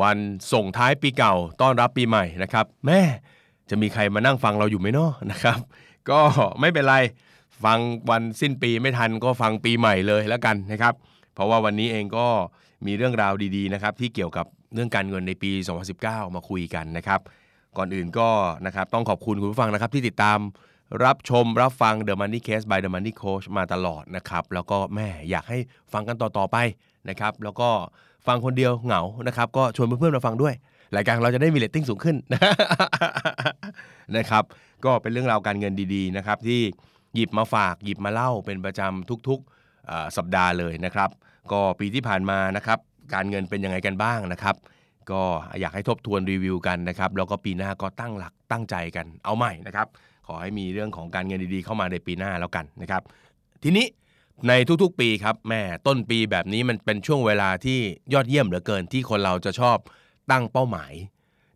วันส่งท้ายปีเก่าต้อนรับปีใหม่นะครับ แม่จะมีใครมานั่งฟังเราอยู่ไหมเนาะนะครับ ก็ไม่เป็นไรฟังวันสิ้นปีไม่ทันก็ฟังปีใหม่เลยแล้วกันนะครับ เพราะว่าวันนี้เองก็มีเรื่องราวดีๆนะครับที่เกี่ยวกับเรื่องการเงินในปี 2019 มาคุยกันนะครับ ก่อนอื่นก็นะครับต้องขอบคุณคุณผู้ฟังนะครับที่ติดตามรับชมรับฟัง The Money Case by The Money Coach มาตลอดนะครับ แล้วก็แม่อยากให้ฟังกันต่อ ๆ ไปนะครับ แล้วก็ ฟังคนเดียวเหงานะครับก็ชวนเพื่อนๆมาฟังด้วยรายการเราจะได้มีเรตติ้งสูงขึ้นนะครับก็เป็นเรื่องราวการเงินดีๆนะครับที่หยิบมาฝากหยิบมาเล่าเป็นประจำทุกๆสัปดาห์เลยนะครับ ก็ปีที่ผ่านมานะครับการเงินเป็นยังไงกันบ้างนะครับ ก็อยากให้ทบทวนรีวิวกันนะครับแล้วก็ปีหน้าก็ตั้งหลักตั้งใจกันเอาใหม่นะครับ ขอให้มีเรื่องของการเงินดีๆ เข้ามาในปีหน้าแล้วกันนะครับ ทีนี้ ในทุกๆ ปีครับแม่ต้นปีแบบนี้มันเป็นช่วงเวลาที่ยอดเยี่ยมเหลือเกินที่คนเราจะชอบตั้งเป้าหมาย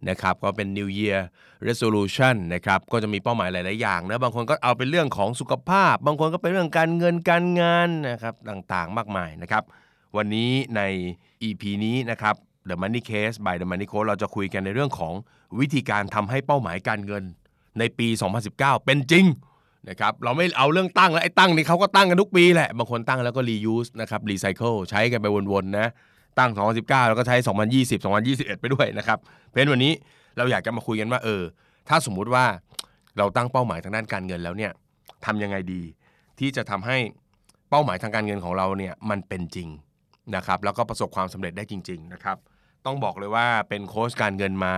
นะครับก็เป็น New Year Resolution นะครับก็จะมีเป้าหมายหลาย ๆ อย่างนะบางคนก็เอาเป็นเรื่องของสุขภาพ บางคนก็เป็นเรื่องการเงินการงานนะครับต่างๆ มากมายนะครับวันนี้ใน EP นี้นะครับ The Money Case by The Money Coach เราจะคุยกันในเรื่องของวิธีการทำให้เป้าหมายการเงินในปี 2019 เป็นจริง นะครับเราไม่เอาเรื่องตั้งแล้วไอ้ตั้งนี่เขาก็ตั้งกันทุกปีแหละ บางคนตั้งแล้วก็ reuse นะครับ recycle ใช้กันไปวนๆนะตั้ง 2019 แล้วก็ใช้ 2020 2021 ไปด้วยนะครับ เพราะฉะนั้นวันนี้เราอยากจะมาคุยกันว่าเออ ถ้าสมมุติว่าเราตั้งเป้าหมายทางด้านการเงินแล้วเนี่ยทำยังไงดี ที่จะทำให้เป้าหมายทางการเงินของเราเนี่ยมันเป็นจริงนะครับแล้วก็ประสบความสำเร็จได้จริง ๆนะครับ ต้องบอกเลยว่าเป็นโค้ชการเงินมา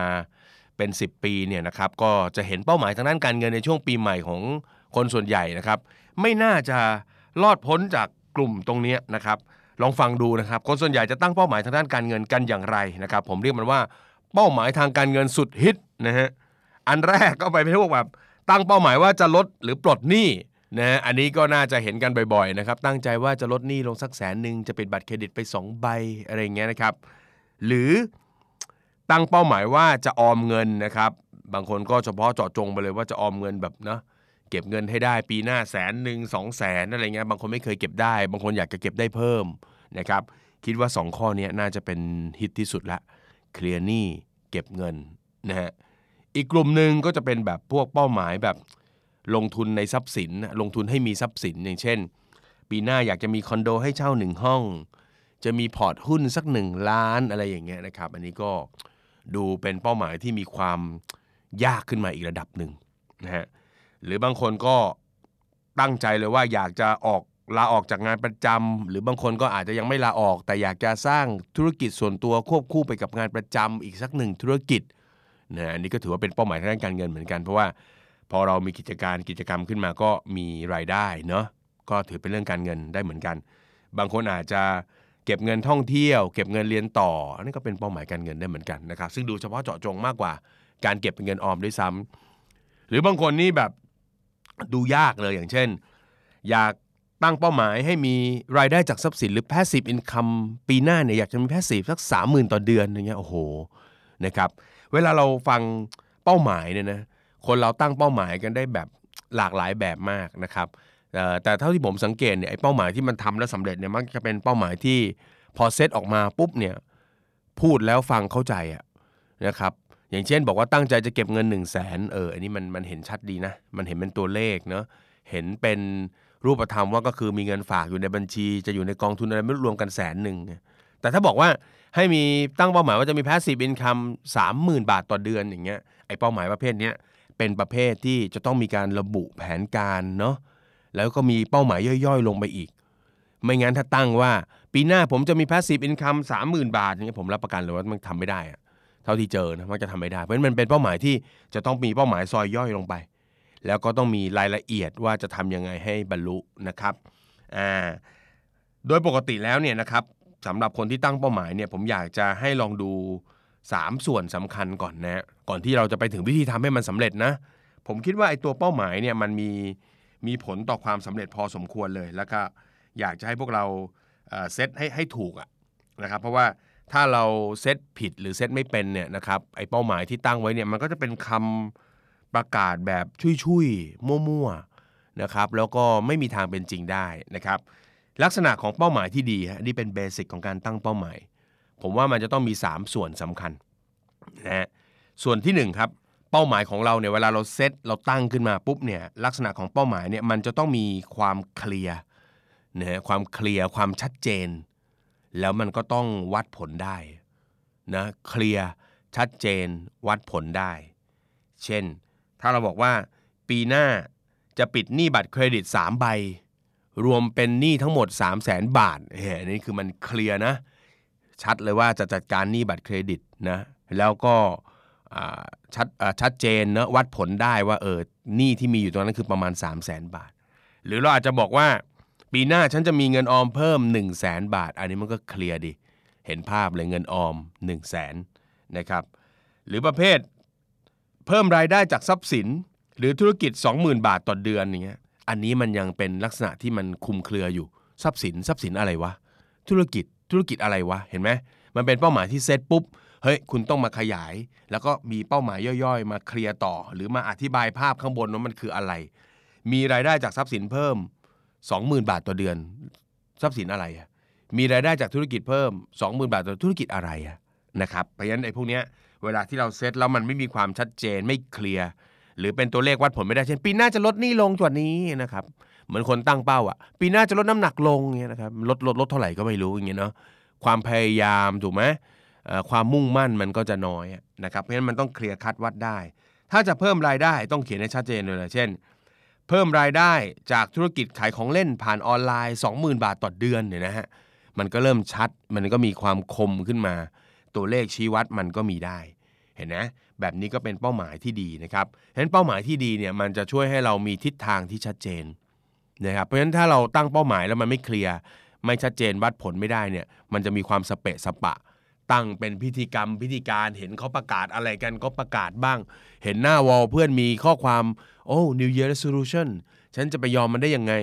เป็น 10 ปีเนี่ยนะครับก็จะเห็นเป้าหมายทางด้านการเงินในช่วงปีใหม่ของ คนส่วนใหญ่นะครับ ไม่น่าจะรอดพ้นจากกลุ่มตรงนี้นะครับ ลองฟังดูนะครับ คนส่วนใหญ่จะตั้งเป้าหมายทางด้านการเงินกันอย่างไรนะครับ ผมเรียกมันว่าเป้าหมายทางการเงินสุดฮิตนะฮะอันแรกก็ไปเป็นพวกแบบตั้งเป้าหมายว่าจะลดหรือปลดหนี้นะอันนี้ก็น่าจะเห็นกันบ่อยๆนะครับ ตั้งใจว่าจะลดหนี้ลงสักแสนหนึ่งจะปิดบัตรเครดิตไปสองใบอะไรเงี้ยนะครับ หรือตั้งเป้าหมายว่าจะออมเงินนะครับ บางคนก็เฉพาะเจาะจงไปเลยว่าจะออมเงินแบบเนาะ เก็บเงินให้ได้ปีหน้าแสนหนึ่งสองแสนอะไรเงี้ยบางคนไม่เคยเก็บได้ บางคนอยากจะเก็บได้เพิ่มนะครับคิดว่า 2 ข้อนี้น่าจะเป็นฮิตที่สุดละเคลียร์หนี้เก็บเงินนะฮะอีกกลุ่มหนึ่งก็จะเป็นแบบพวกเป้าหมายแบบลงทุนในทรัพย์สิน ลงทุนให้มีทรัพย์สินอย่างเช่น ปีหน้าอยากจะมีคอนโดให้เช่าหนึ่งห้อง จะมีพอร์ตหุ้นสักหนึ่งล้านอะไรอย่างเงี้ยนะครับอันนี้ก็ดูเป็นเป้าหมายที่มีความยากขึ้นมาอีกระดับหนึ่งนะฮะ หรือบางคนก็ตั้งใจเลยว่าอยากจะออกลาออกจากงานประจำหรือบางคนก็อาจจะยังไม่ลาออก แต่อยากจะสร้างธุรกิจส่วนตัวควบคู่ไปกับงานประจำอีกสักหนึ่งธุรกิจนะอันนี้ก็ถือว่าเป็นเป้าหมายทางด้านการเงินเหมือนกันเพราะว่าพอเรามีกิจการกิจกรรมขึ้นมาก็มีรายได้เนาะก็ถือเป็นเรื่องการเงินได้เหมือนกัน บางคนอาจจะเก็บเงินท่องเที่ยว เก็บเงินเรียนต่ออันนี้ก็เป็นเป้าหมายการเงินได้เหมือนกันนะครับซึ่งดูเฉพาะเจาะจงมากกว่าการเก็บเป็นเงินออมด้วยซ้ำหรือบางคนนี่แบบ ดูยากเลยอย่างเช่น อยากตั้งเป้าหมายให้มีรายได้จากทรัพย์สินหรือ passive income ปีหน้าเนี่ยอยากจะมี passive สักสามหมื่นต่อเดือนอย่างเงี้ยโอ้โหนะครับเวลาเราฟังเป้าหมายเนี่ยนะคนเราตั้งเป้าหมายกันได้แบบหลากหลายแบบมากนะครับแต่เท่าที่ผมสังเกตเนี่ยไอ้เป้าหมายที่มันทำแล้วสำเร็จเนี่ยมักจะเป็นเป้าหมายที่พอเซตออกมาปุ๊บเนี่ยพูดแล้วฟังเข้าใจอะนะครับ อย่างเช่นบอกว่าตั้งใจจะเก็บเงิน1นึ่งแสนเอออันนี้มันมันเห็นชัดดีนะ มันเห็นเป็นตัวเลขเนาะเห็นเป็นรูปธรรมว่าก็คือมีเงินฝากอยู่ในบัญชี จะอยู่ในกองทุนอะไรไม่รู้รวมกันแสนหนึ่งแต่ถ้าบอกว่าให้มีตั้งเป้าหมายว่าจะมี passive income สามหมื่นบาทต่อเดือนอย่างเงี้ยไอเป้าหมายประเภทเนี้ยเป็นประเภทที่จะต้องมีการระบุแผนการเนาะแล้วก็มีเป้าหมายย่อยๆ ลงไปอีก ไม่งั้นถ้าตั้งว่า ปีหน้าผมจะมี passive income สามหมื่นบาทอย่างเงี้ยผมรับประกันเลยว่ามันทำไม่ได้อะ เท่าที่เจอนะมันจะทำไม่ได้ เพราะฉะนั้นมันเป็นเป้าหมายที่จะต้องมีเป้าหมายซอยย่อยลงไป แล้วก็ต้องมีรายละเอียดว่าจะทำยังไงให้บรรลุนะครับอ่าโดยปกติแล้วเนี่ยนะครับสำหรับคนที่ตั้งเป้าหมายเนี่ยผมอยากจะให้ลองดู 3 ส่วนสำคัญก่อนนะก่อนที่เราจะไปถึงวิธีทำให้มันสำเร็จนะ ผมคิดว่าไอ้ตัวเป้าหมายเนี่ยมันมีมีผลต่อความสำเร็จพอสมควรเลยแล้วก็อยากจะให้พวกเราเซตให้ให้ถูกอะนะครับ เพราะว่า ถ้าเราเซตผิดหรือเซตไม่เป็นเนี่ยนะครับไอเป้าหมายที่ตั้งไว้เนี่ยมันก็จะเป็นคำประกาศแบบชุยๆมั่วๆนะครับแล้วก็ไม่มีทางเป็นจริงได้นะครับลักษณะของเป้าหมายที่ดีฮะนี่เป็นเบสิกของการตั้งเป้าหมาย ผมว่ามันจะต้องมี 3 ส่วนสำคัญนะฮะส่วนที่1ครับเป้าหมายของเราเนี่ยเวลาเราเซตเราตั้งขึ้นมาปุ๊บเนี่ยลักษณะของเป้าหมายเนี่ยมันจะต้องมีความเคลียร์นะฮะความเคลียร์ความชัดเจน แล้วมันก็ต้องวัดผลได้นะเคลียร์ชัดเจนวัดผลได้ เช่น ถ้าเราบอกว่า ปีหน้าจะปิดหนี้บัตรเครดิต 3 ใบ รวมเป็นหนี้ทั้งหมด 3 0 0แสนบาทเฮ้ยนี่คือมันเคลียร์นะ ชัดเลยว่าจะจัดการหนี้บัตรเครดิตนะแล้วก็ชัดชัดเจนนะวัดผลได้ว่าเออหนี้ที่มีอยู่ตรงนั้นคือประมาณ 3 0 0แสนบาท หรือเราอาจจะบอกว่า ปีหน้าฉันจะมีเงินออมเพิ่ม 1 0 0 0 0แสนบาท อันนี้มันก็เคลียร์ดิ เห็นภาพเลยเงินออม 1 0 0 0 0แสนนะครับ หรือประเภทเพิ่มรายได้จากทรัพย์สิน หรือธุรกิจ 20,000 บาทต่อเดือนอย่างเงี้ย อันนี้มันยังเป็นลักษณะที่มันคุมเครืออยู่ ทรัพย์สินทรัพย์สินอะไรวะ ธุรกิจธุรกิจอะไรวะ เห็นไหมมันเป็นเป้าหมายที่เซตปุ๊บ เฮ้ย คุณต้องมาขยาย แล้วก็มีเป้าหมายย่อยๆ มาเคลียร์ต่อ หรือมาอธิบายภาพข้างบนว่ามันคืออะไร มีรายได้จากทรัพย์สินเพิ่ม 20,000 บาทต่อเดือน ทรัพย์สินอะไรอะมีรายได้จากธุรกิจเพิ่ม 20,000 บาทต่อธุรกิจอะไรอะนะครับเพราะฉะนั้นไอ้พวกเนี้ยเวลาที่เราเซตแล้วมันไม่มีความชัดเจนไม่เคลียร์หรือเป็นตัวเลขวัดผลไม่ได้เช่น ปีหน้าจะลดหนี้ลงจวดนี้นะครับเหมือนคนตั้งเป้าอะปีหน้าจะลดน้ำหนักลงเงี้ยนะครับลดลดลดเท่าไหร่ก็ไม่รู้อย่างเงี้ยเนาะความพยายามถูกไหมความมุ่งมั่นมันก็จะน้อยนะครับเพราะฉะนั้นมันต้องเคลียร์คัดวัดได้ ถ้าจะเพิ่มรายได้ต้องเขียนให้ชัดเจนเลยเช่น เพิ่มรายได้จากธุรกิจขายของเล่นผ่านออนไลน์ 20,000 บาทต่อเดือนเนี่ยนะฮะมันก็เริ่มชัดมันก็มีความคมขึ้นมา ตัวเลขชี้วัดมันก็มีได้ เห็นไหมแบบนี้ก็เป็นเป้าหมายที่ดีนะครับฉะนั้นเป้าหมายที่ดีเนี่ยมันจะช่วยให้เรามีทิศทางที่ชัดเจนนะครับเพราะฉะนั้นถ้าเราตั้งเป้าหมายแล้วมันไม่เคลียร์ไม่ชัดเจนวัดผลไม่ได้เนี่ยมันจะมีความสเปะสปะ ตั้งเป็นพิธีกรรมพิธีการเห็นเขาประกาศอะไรกันก็ประกาศบ้าง เห็นหน้าวอลเพื่อนมีข้อความโอ้ New Year Resolution ฉันจะไปยอมมันได้ยังไง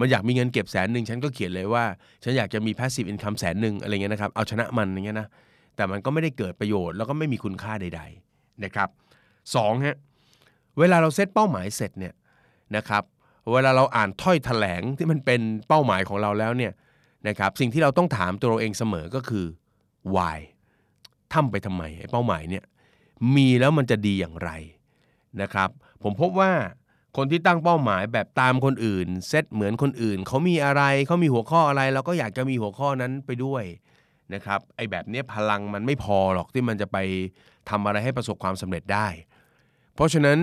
มันอยากมีเงินเก็บแสนหนึ่งฉันก็เขียนเลยว่า ฉันอยากจะมี passive income แสนหนึ่งอะไรเงี้ยนะครับ เอาชนะมันอย่างเงี้ยนะแต่มันก็ไม่ได้เกิดประโยชน์แล้วก็ไม่มีคุณค่าใด ๆนะครับสองฮะเวลาเราเซตเป้าหมายเสร็จเนี่ยนะครับเวลาเราอ่านถ้อยแถลงที่มันเป็นเป้าหมายของเราแล้วเนี่ยนะครับสิ่งที่เราต้องถามตัวเราเองเสมอก็คือ why ทำไปทำไมไอ้เป้าหมายเนี่ยมีแล้วมันจะดีอย่างไรนะครับ ผมพบว่าคนที่ตั้งเป้าหมายแบบตามคนอื่น เซตเหมือนคนอื่น เขามีอะไรเขามีหัวข้ออะไร เราก็อยากจะมีหัวข้อนั้นไปด้วยนะครับไอ้แบบนี้พลังมันไม่พอหรอกที่มันจะไปทำอะไรให้ประสบความสำเร็จได้ เพราะฉะนั้น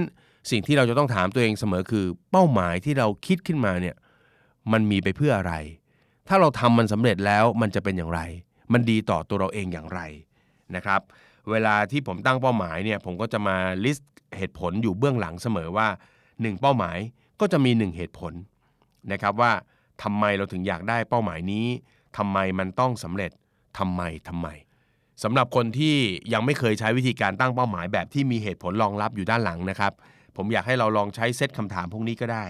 สิ่งที่เราจะต้องถามตัวเองเสมอคือ เป้าหมายที่เราคิดขึ้นมาเนี่ยมันมีไปเพื่ออะไร ถ้าเราทำมันสำเร็จแล้วมันจะเป็นอย่างไร มันดีต่อตัวเราเองอย่างไร นะครับ เวลาที่ผมตั้งเป้าหมายเนี่ยผมก็จะมาลิสต์เหตุผลอยู่เบื้องหลังเสมอว่า 1 เป้าหมายก็จะมี 1 เหตุผลนะครับว่าทำไมเราถึงอยากได้เป้าหมายนี้ทำไมมันต้องสำเร็จทำไมทำไมสำหรับคนที่ยังไม่เคยใช้วิธีการตั้งเป้าหมายแบบที่มีเหตุผลรองรับอยู่ด้านหลังนะครับ ผมอยากให้เราลองใช้เซตคำถามพวกนี้ก็ได้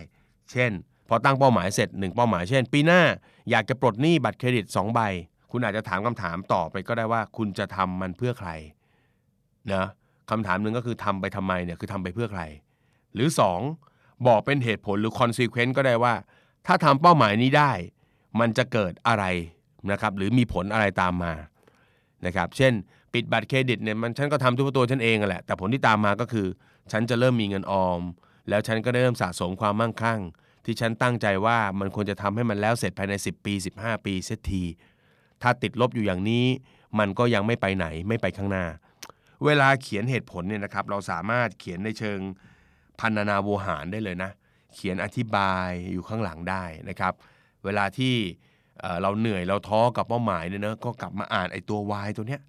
เช่น พอตั้งเป้าหมายเสร็จ 1 เป้าหมายเช่น ปีหน้าอยากจะปลดหนี้บัตรเครดิต 2 ใบ คุณอาจจะถามคำถามต่อไปก็ได้ว่า คุณจะทำมันเพื่อใครนะคำถามหนึ่งก็คือทำไปทำไมเนี่ยคือทำไปเพื่อใคร หรือ 2 บอกเป็นเหตุผลหรือ consequence ก็ได้ว่า ถ้าทำเป้าหมายนี้ได้ มันจะเกิดอะไรนะครับหรือมีผลอะไรตามมานะครับเช่น ปิดบัตรเครดิตเนี่ยมันฉันก็ทำทุกตัวฉันเองแหละแต่ผลที่ตามมาก็คือ ฉันจะเริ่มมีเงินออม แล้วฉันก็ได้เริ่มสะสมความมั่งคั่ง ที่ฉันตั้งใจว่ามันควรจะทำให้มันแล้วเสร็จภายใน 10 ปี 15 ปีเสียที ถ้าติดลบอยู่อย่างนี้ มันก็ยังไม่ไปไหนไม่ไปข้างหน้า เวลาเขียนเหตุผลเนี่ยนะครับ เราสามารถเขียนในเชิงพันนาโวหารได้เลยนะ เขียนอธิบายอยู่ข้างหลังได้นะครับ เวลาที่เราเหนื่อยเราท้อกับเป้าหมายเนี่ยนะก็กลับมาอ่านไอ้ตัว Y ตัวเนี้ย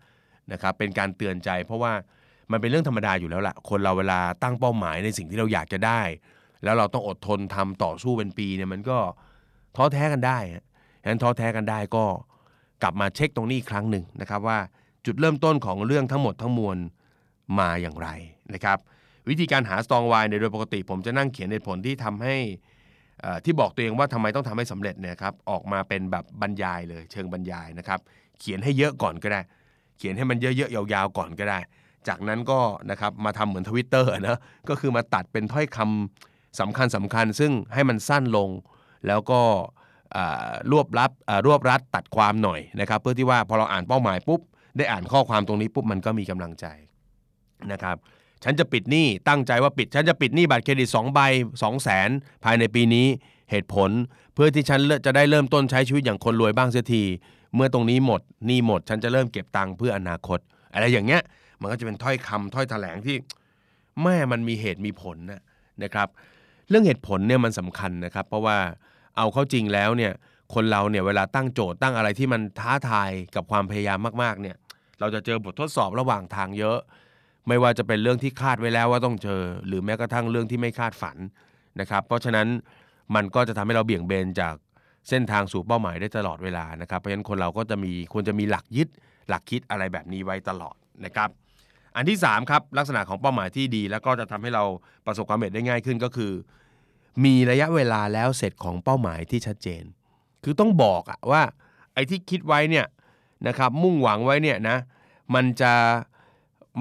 นะครับเป็นการเตือนใจ เพราะว่ามันเป็นเรื่องธรรมดาอยู่แล้วละ่ะคนเราเวลาตั้งเป้าหมายในสิ่งที่เราอยากจะได้ แล้วเราต้องอดทนทำต่อสู้เป็นปีเนี่ยมันก็ท้อแท้กันได้ฉะนั้นท้อแท้กันได้ก็ กลับมาเช็คตรงนี้อีกครั้งหนึ่งนะครับว่าจุดเริ่มต้นของเรื่องทั้งหมดทั้งมวลมาอย่างไรนะครับ วิธีการหา strong why ในโดยปกติ ผมจะนั่งเขียนเหตุผลที่ทำให้อ่อที่บอกตัวเองว่าทำไมต้องทำให้สำเร็จเนี่ยครับออกมาเป็นแบบบรรยายเลย เชิงบรรยายนะครับ เขียนให้เยอะก่อนก็ได้ เขียนให้มันเยอะๆยาวๆก่อนก็ได้ จากนั้นก็นะครับมาทำเหมือนทวิตเตอร์นะก็คือมาตัดเป็นถ้อยคำสำคัญสำคัญ ซึ่งให้มันสั้นลงแล้วก็ รวบรัดรวบรัดตัดความหน่อยนะครับ เพื่อที่ว่าพอเราอ่านเป้าหมายปุ๊บ ได้อ่านข้อความตรงนี้ปุ๊บมันก็มีกำลังใจนะครับฉันจะปิดหนี้ตั้งใจว่าปิด ฉันจะปิดหนี้บัตรเครดิต2ใบ2แสนภายในปีนี้เหตุผล เพื่อที่ฉันจะได้เริ่มต้นใช้ชีวิตอย่างคนรวยบ้างเสียที เมื่อตรงนี้หมดหนี้หมด ฉันจะเริ่มเก็บตังค์เพื่ออนาคต อะไรอย่างเงี้ยมันก็จะเป็นถ้อยคำถ้อยแถลงที่แม่มันมีเหตุมีผลนะนะครับ เรื่องเหตุผลเนี่ยมันสำคัญนะครับ เพราะว่า เอาเข้าจริงแล้วเนี่ยคนเราเนี่ยเวลาตั้งโจทย์ตั้งอะไรที่มันท้าทายกับความพยายามมากๆเนี่ยเราจะเจอบททดสอบระหว่างทางเยอะ ไม่ว่าจะเป็นเรื่องที่คาดไว้แล้วว่าต้องเจอ หรือแม้กระทั่งเรื่องที่ไม่คาดฝันนะครับเพราะฉะนั้นมันก็จะทำให้เราเบี่ยงเบนจากเส้นทางสู่เป้าหมายได้ตลอดเวลานะครับเพราะฉะนั้นคนเราก็จะมีควรจะมีหลักยึดหลักคิดอะไรแบบนี้ไว้ตลอดนะครับอันที่3ครับลักษณะของเป้าหมายที่ดี แล้วก็จะทำให้เราประสบความสำเร็จได้ง่ายขึ้นก็คือ มีระยะเวลาแล้วเสร็จของเป้าหมายที่ชัดเจน คือต้องบอกอะว่าไอ้ที่คิดไว้เนี่ยนะครับมุ่งหวังไว้เนี่ยนะมันจะ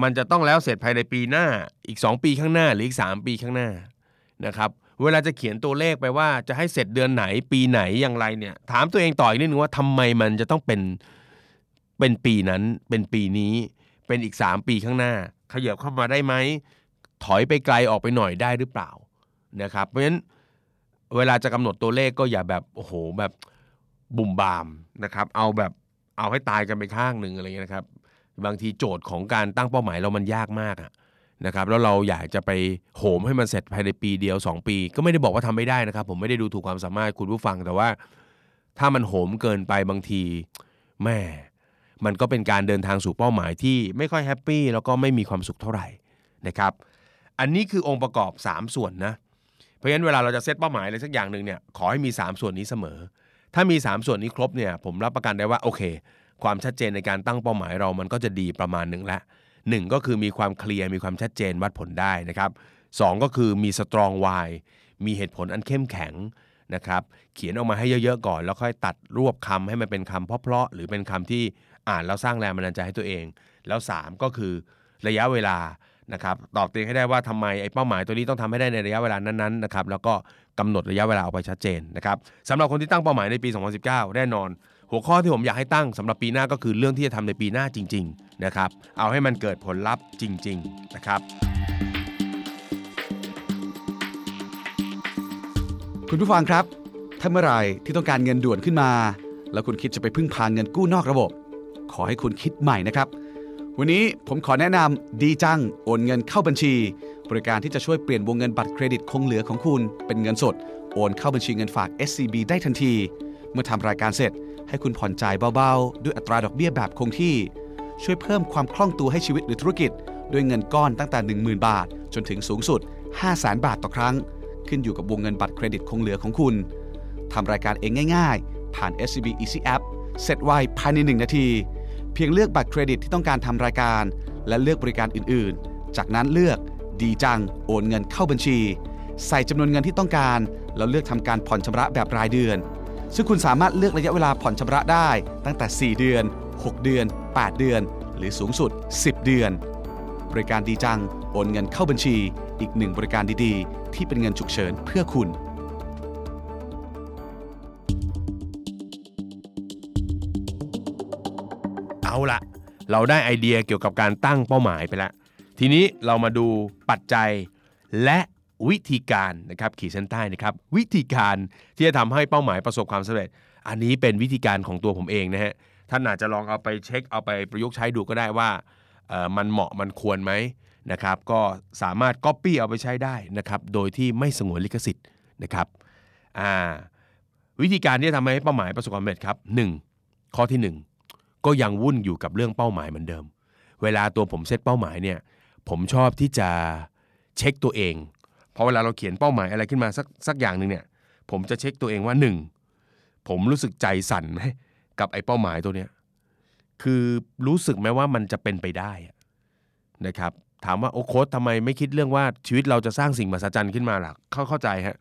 มันจะต้องแล้วเสร็จภายในปีหน้าอีก 2 ปีข้างหน้าหรืออีก 3 ปีข้างหน้านะครับเวลาจะเขียนตัวเลขไปว่าจะให้เสร็จเดือนไหนปีไหนอย่างไรเนี่ยถามตัวเองต่ออีกนิดนึงว่าทำไมมันจะต้องเป็นเป็นปีนั้นเป็นปีนี้เป็นอีก 3 ปีข้างหน้า ขยับเข้ามาได้ไหมถอยไปไกลออกไปหน่อยได้หรือเปล่า นะครับ เพราะฉะนั้นเวลาจะกำหนดตัวเลขก็อย่าแบบโอ้โหแบบบุ่มบามนะครับ เอาแบบเอาให้ตายกันไปข้างหนึ่งอะไรเงี้ยนะครับ บางทีโจทย์ของการตั้งเป้าหมายเรามันยากมากอะนะครับแล้วเราอยากจะไปโหมให้มันเสร็จภายในปีเดียว 2 ปี ก็ไม่ได้บอกว่าทำไม่ได้นะครับ ผมไม่ได้ดูถูกความสามารถคุณผู้ฟัง แต่ว่าถ้ามันโหมเกินไปบางทีแม่งมันก็เป็นการเดินทางสู่เป้าหมายที่ไม่ค่อย happy แล้วก็ไม่มีความสุขเท่าไหร่นะครับ อันนี้คือองค์ประกอบ 3 ส่วนนะ เพราะฉะนั้นเวลาเราจะเซตเป้าหมายอะไรสักอย่างหนึ่งเนี่ยขอให้มี 3 ส่วนนี้เสมอ ถ้ามี 3 ส่วนนี้ครบเนี่ยผมรับประกันได้ว่าโอเค ความชัดเจนในการตั้งเป้าหมายเรามันก็จะดีประมาณหนึ่งละหนึ่งก็คือมีความเคลียร์มีความชัดเจนวัดผลได้นะครับสองก็คือมีสตรองวายมีเหตุผลอันเข้มแข็งนะครับเขียนออกมาให้เยอะๆก่อน แล้วค่อยตัดรวบคำให้มันเป็นคำเพราะๆหรือเป็นคำที่อ่านแล้วสร้างแรงบันดาลใจให้ตัวเอง แล้ว 3 ก็คือระยะเวลา นะครับตอบตัวเองให้ได้ว่าทำไมไอ้เป้าหมายตัวนี้ต้องทำให้ได้ในระยะเวลานั้นๆนะครับแล้วก็กำหนดระยะเวลาออกไปชัดเจนนะครับสำหรับคนที่ตั้งเป้าหมายในปี 2019 แน่นอน หัวข้อที่ผมอยากให้ตั้งสำหรับปีหน้าก็คือเรื่องที่จะทำในปีหน้าจริงๆนะครับเอาให้มันเกิดผลลัพธ์จริง ๆนะครับ คุณผู้ฟังครับถ้าเมื่อไหร่ที่ต้องการเงินด่วนขึ้นมา แล้วคุณคิดจะไปพึ่งพางเงินกู้นอกระบบ ขอให้คุณคิดใหม่นะครับ วันนี้ผมขอแนะนำดีจังโอนเงินเข้าบัญชี บริการที่จะช่วยเปลี่ยนวงเงินบัตรเครดิตคงเหลือของคุณ เป็นเงินสด โอนเข้าบัญชีเงินฝาก SCB ได้ทันที เมื่อทำรายการเสร็จ ให้คุณผ่อนจ่ายเบาๆ ด้วยอัตราดอกเบี้ยแบบคงที่ ช่วยเพิ่มความคล่องตัวให้ชีวิตหรือธุรกิจ ด้วยเงินก้อนตั้งแต่ 10,000 บาท จนถึงสูงสุด 500,000 บาทต่อครั้ง ขึ้นอยู่กับวงเงินบัตรเครดิตคงเหลือของคุณทำรายการเองง่าย ๆ ผ่าน SCB Easy App เสร็จไวภายใน 1 นาที เพียงเลือกบัตรเครดิตที่ต้องการทำรายการ และเลือกบริการอื่นๆ จากนั้นเลือกดีจัง โอนเงินเข้าบัญชี ใส่จำนวนเงินที่ต้องการ แล้วเลือกทำการผ่อนชำระแบบรายเดือน ซึ่งคุณสามารถเลือกระยะเวลาผ่อนชำระได้ ตั้งแต่ 4 เดือน 6 เดือน 8 เดือน หรือสูงสุด 10 เดือน บริการดีจัง โอนเงินเข้าบัญชี อีกหนึ่งบริการดีๆ ที่เป็นเงินฉุกเฉินเพื่อคุณ เอาละเราได้ไอเดียเกี่ยวกับการตั้งเป้าหมายไปแล้ว ทีนี้เรามาดูปัจจัยและวิธีการนะครับขีดเส้นใต้นะครับวิธีการที่จะทำให้เป้าหมายประสบความสำเร็จ อันนี้เป็นวิธีการของตัวผมเองนะฮะท่านอาจจะลองเอาไปเช็คเอาไปประยุกต์ใช้ดูก็ได้ว่ามันเหมาะมันควรไหมนะครับก็สามารถ Copy เอาไปใช้ได้นะครับโดยที่ไม่สงวนลิขสิทธิ์นะครับวิธีการที่จะทำให้เป้าหมายประสบความสำเร็จครับหนึ่งข้อที่หนึ่ง ก็ยังวุ่นอยู่กับเรื่องเป้าหมายเหมือนเดิม เวลาตัวผมเซตเป้าหมายเนี่ย ผมชอบที่จะเช็คตัวเอง เพราะเวลาเราเขียนเป้าหมายอะไรขึ้นมาสักสักอย่างหนึ่งเนี่ย ผมจะเช็คตัวเองว่าหนึ่งผมรู้สึกใจสั่นไหมกับไอ้เป้าหมายตัวเนี้ย คือรู้สึกไหมว่ามันจะเป็นไปได้นะครับ ถามว่าโอ้โค้ดทำไมไม่คิดเรื่องว่าชีวิตเราจะสร้างสิ่งมหัศจรรย์ขึ้นมาล่ะเข้าเข้าใจฮะ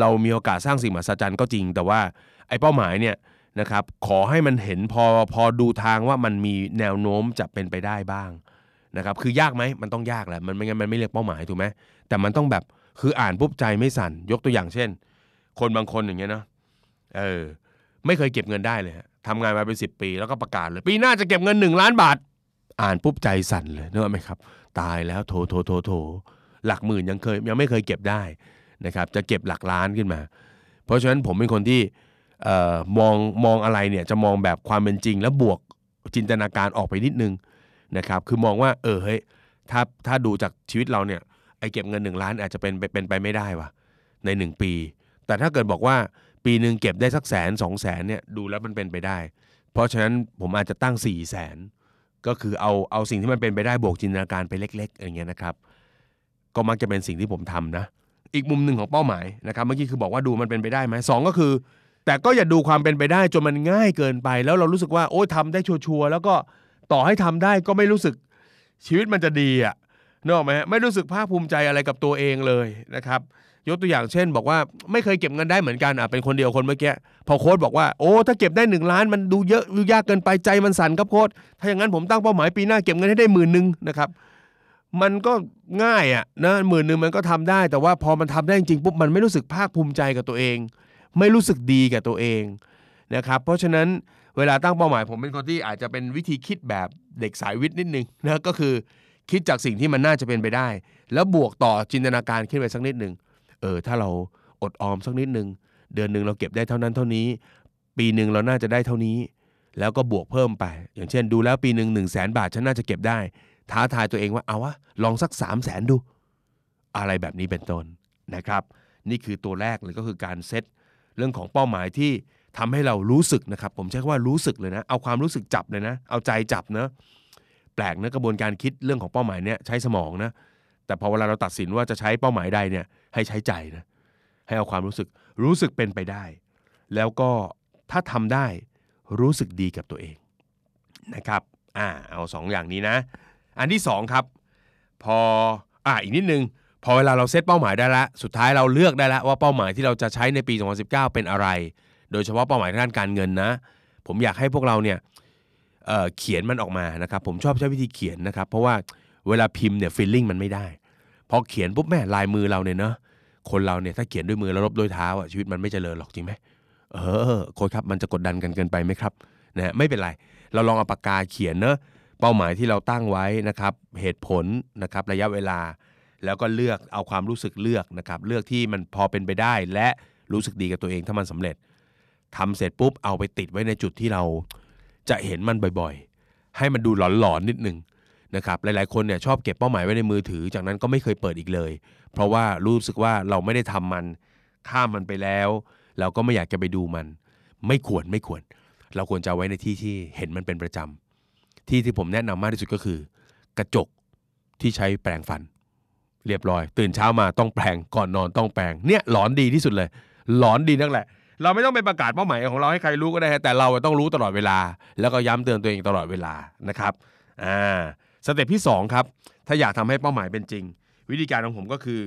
เรามีโอกาสสร้างสิ่งมหัศจรรย์ก็จริง แต่ว่าไอ้เป้าหมายเนี่ย นะครับขอให้มันเห็นพอพอดูทางว่ามันมีแนวโน้มจะเป็นไปได้บ้างนะครับคือยากไหมมันต้องยากแหละมันไม่งั้นมันไม่เรียกเป้าหมายถูกไหมแต่มันต้องแบบคืออ่านปุ๊บใจไม่สั่นยกตัวอย่างเช่น คนบางคนอย่างเงี้ยเนาะเออไม่เคยเก็บเงินได้เลยทำงานมาเป็นสิปี แล้วก็ประกาศเลย ปีหน้าจะเก็บเงินหนึ่งล้านบาท อ่านปุ๊บใจสั่นเลยนึกออกไหมครับ ตายแล้วโถโถโถโถหลักหมื่นยังเคยยังไม่เคยเก็บได้นะครับจะเก็บหลักล้านขึ้นมา เพราะฉะนั้นผมเป็นคนที่ มองมองอะไรเนี่ยจะมองแบบความเป็นจริง แล้วบวกจินตนาการออกไปนิดนึงนะครับคือมองว่าเออเฮ้ยถ้าถ้าดูจากชีวิตเราเนี่ยไอเก็บเงินหนึ่งล้านอาจจะเป็นเป็นไปไม่ได้ว่ะในหนึ่งปี แต่ถ้าเกิดบอกว่าปีหนึ่งเก็บได้สักแสนสองแสนเนี่ยดูแล้วมันเป็นไปได้ เพราะฉะนั้นผมอาจจะตั้ง4ี่แสนก็คือเอาเอาสิ่งที่มันเป็นไปได้บวกจินตนาการไปเล็ก ๆ อย่างเงี้ยนะครับ ก็มักจะเป็นสิ่งที่ผมทำนะ อีกมุมหนึ่งของเป้าหมายนะครับ เมื่อกี้คือบอกว่าดูมันเป็นไปได้ไหมสองก็คือ แต่ก็อย่าดูความเป็นไปได้จนมันง่ายเกินไป แล้วเรารู้สึกว่าโอ้ยทำได้ชัวร์แล้วก็ต่อให้ทำได้ก็ไม่รู้สึกชีวิตมันจะดีอะนึกออกไหมฮะไม่รู้สึกภาคภูมิใจอะไรกับตัวเองเลยนะครับ ยกตัวอย่างเช่น บอกว่าไม่เคยเก็บเงินได้เหมือนกันอะเป็นคนเดียวคนเมื่อกี้พอโค้ดบอกว่าโอ้ถ้าเก็บได้หนึ่งล้านมันดูเยอะดูยากเกินไปใจมันสั่นครับโค้ดถ้าอย่างนั้นผมตั้งเป้าหมายปีหน้าเก็บเงินให้ได้หมื่นหนึ่งนะครับมันก็ง่ายอะนะหมื่นหนึ่งมันก็ทำได้ แต่ว่าพอมันทำได้จริงปุ๊บมันไม่รู้สึกภาคภูมิใจกับตัวเอง ไม่รู้สึกดีกับตัวเองนะครับเพราะฉะนั้นเวลาตั้งเป้าหมายผมเป็นคนที่อาจจะเป็นวิธีคิดแบบเด็กสายวิทย์นิดนึงนะก็คือคิดจากสิ่งที่มันน่าจะเป็นไปได้ แล้วบวกต่อจินตนาการขึ้นไปสักนิดหนึ่งเออถ้าเราอดออมสักนิดหนึ่งเดือนหนึ่งเราเก็บได้เท่านั้นเท่านี้ ปีหนึ่งเราน่าจะได้เท่านี้ แล้วก็บวกเพิ่มไป อย่างเช่น ดูแล้วปีหนึ่งหนึ่งแสนบาทฉันน่าจะเก็บได้ ท้าทายตัวเองว่าเอาวะลองสัก3 0 0แสนดู อะไรแบบนี้เป็นต้นนะครับ นี่คือตัวแรกเลยก็คือการเซต เรื่องของเป้าหมายที่ทำให้เรารู้สึกนะครับ ผมใช้คำว่ารู้สึกเลยนะ เอาความรู้สึกจับเลยนะ เอาใจจับนะแปลกนะกระบวนการคิดเรื่องของเป้าหมายเนี่ยใช้สมองนะ แต่พอเวลาเราตัดสินว่าจะใช้เป้าหมายใดเนี่ยให้ใช้ใจนะให้เอาความรู้สึกรู้สึกเป็นไปได้ แล้วก็ถ้าทำได้รู้สึกดีกับตัวเองนะครับอ่าเอาสองอย่างนี้นะ อันที่สองครับ พออ่าอีกนิดนึง พอเวลาเราเซตเป้าหมายได้ละสุดท้ายเราเลือกได้ล้วว่าเป้าหมายที่เราจะใช้ในปี 2019 เป็นอะไร โดยเฉพาะเป้าหมายทางด้านการเงินนะ ผมอยากให้พวกเราเนี่ยเเขียนมันออกมานะครับ ผมชอบใช้วิธีเขียนนะครับ เพราะว่าเวลาพิมพ์เนี่ยฟีลลิ่งมันไม่ได้ พอเขียนปุ๊บแม่ลายมือเราเนี่ยเนาะคนเราเนี่ยถ้าเขียนด้วยมือแล้วลบด้วยเท้าอะชีวิตมันไม่เจริญหรอกจริงไหมเออโค้ชครับมันจะกดดันกันเกินไปไหมครับนะไม่เป็นไร เราลองเอาปากกาเขียนเนอะเป้าหมายที่เราตั้งไว้นะครับเหตุผลนะครับระยะเวลา แล้วก็เลือกเอาความรู้สึกเลือกนะครับเลือกที่มันพอเป็นไปได้ และรู้สึกดีกับตัวเองถ้ามันสำเร็จทำเสร็จปุ๊บเอาไปติดไว้ในจุดที่เราจะเห็นมันบ่อยๆ ให้มันดูหลอนๆนิดนึงนะครับหลายๆคนเนี่ยชอบเก็บเป้าหมายไว้ในมือถือ จากนั้นก็ไม่เคยเปิดอีกเลย เพราะว่ารู้สึกว่าเราไม่ได้ทำมันข้ามมันไปแล้ว เราก็ไม่อยากจะไปดูมัน ไม่ควรไม่ควร เราควรจะไว้ในที่ที่เห็นมันเป็นประจำที่ที่ผมแนะนำมากที่สุดก็คือ กระจกที่ใช้แปรงฟัน เรียบร้อย ตื่นเช้ามาต้องแปรงก่อนนอนต้องแปรงเนี่ยหลอนดีที่สุดเลย หลอนดีนักแหละ เราไม่ต้องไปประกาศเป้าหมายของเราให้ใครรู้ก็ได้ แต่เราต้องรู้ตลอดเวลา แล้วก็ย้ำเตือนตัวเองตลอดเวลานะครับอ่าสเต็ปที่สองครับถ้าอยากทำให้เป้าหมายเป็นจริง วิธีการของผมก็คือ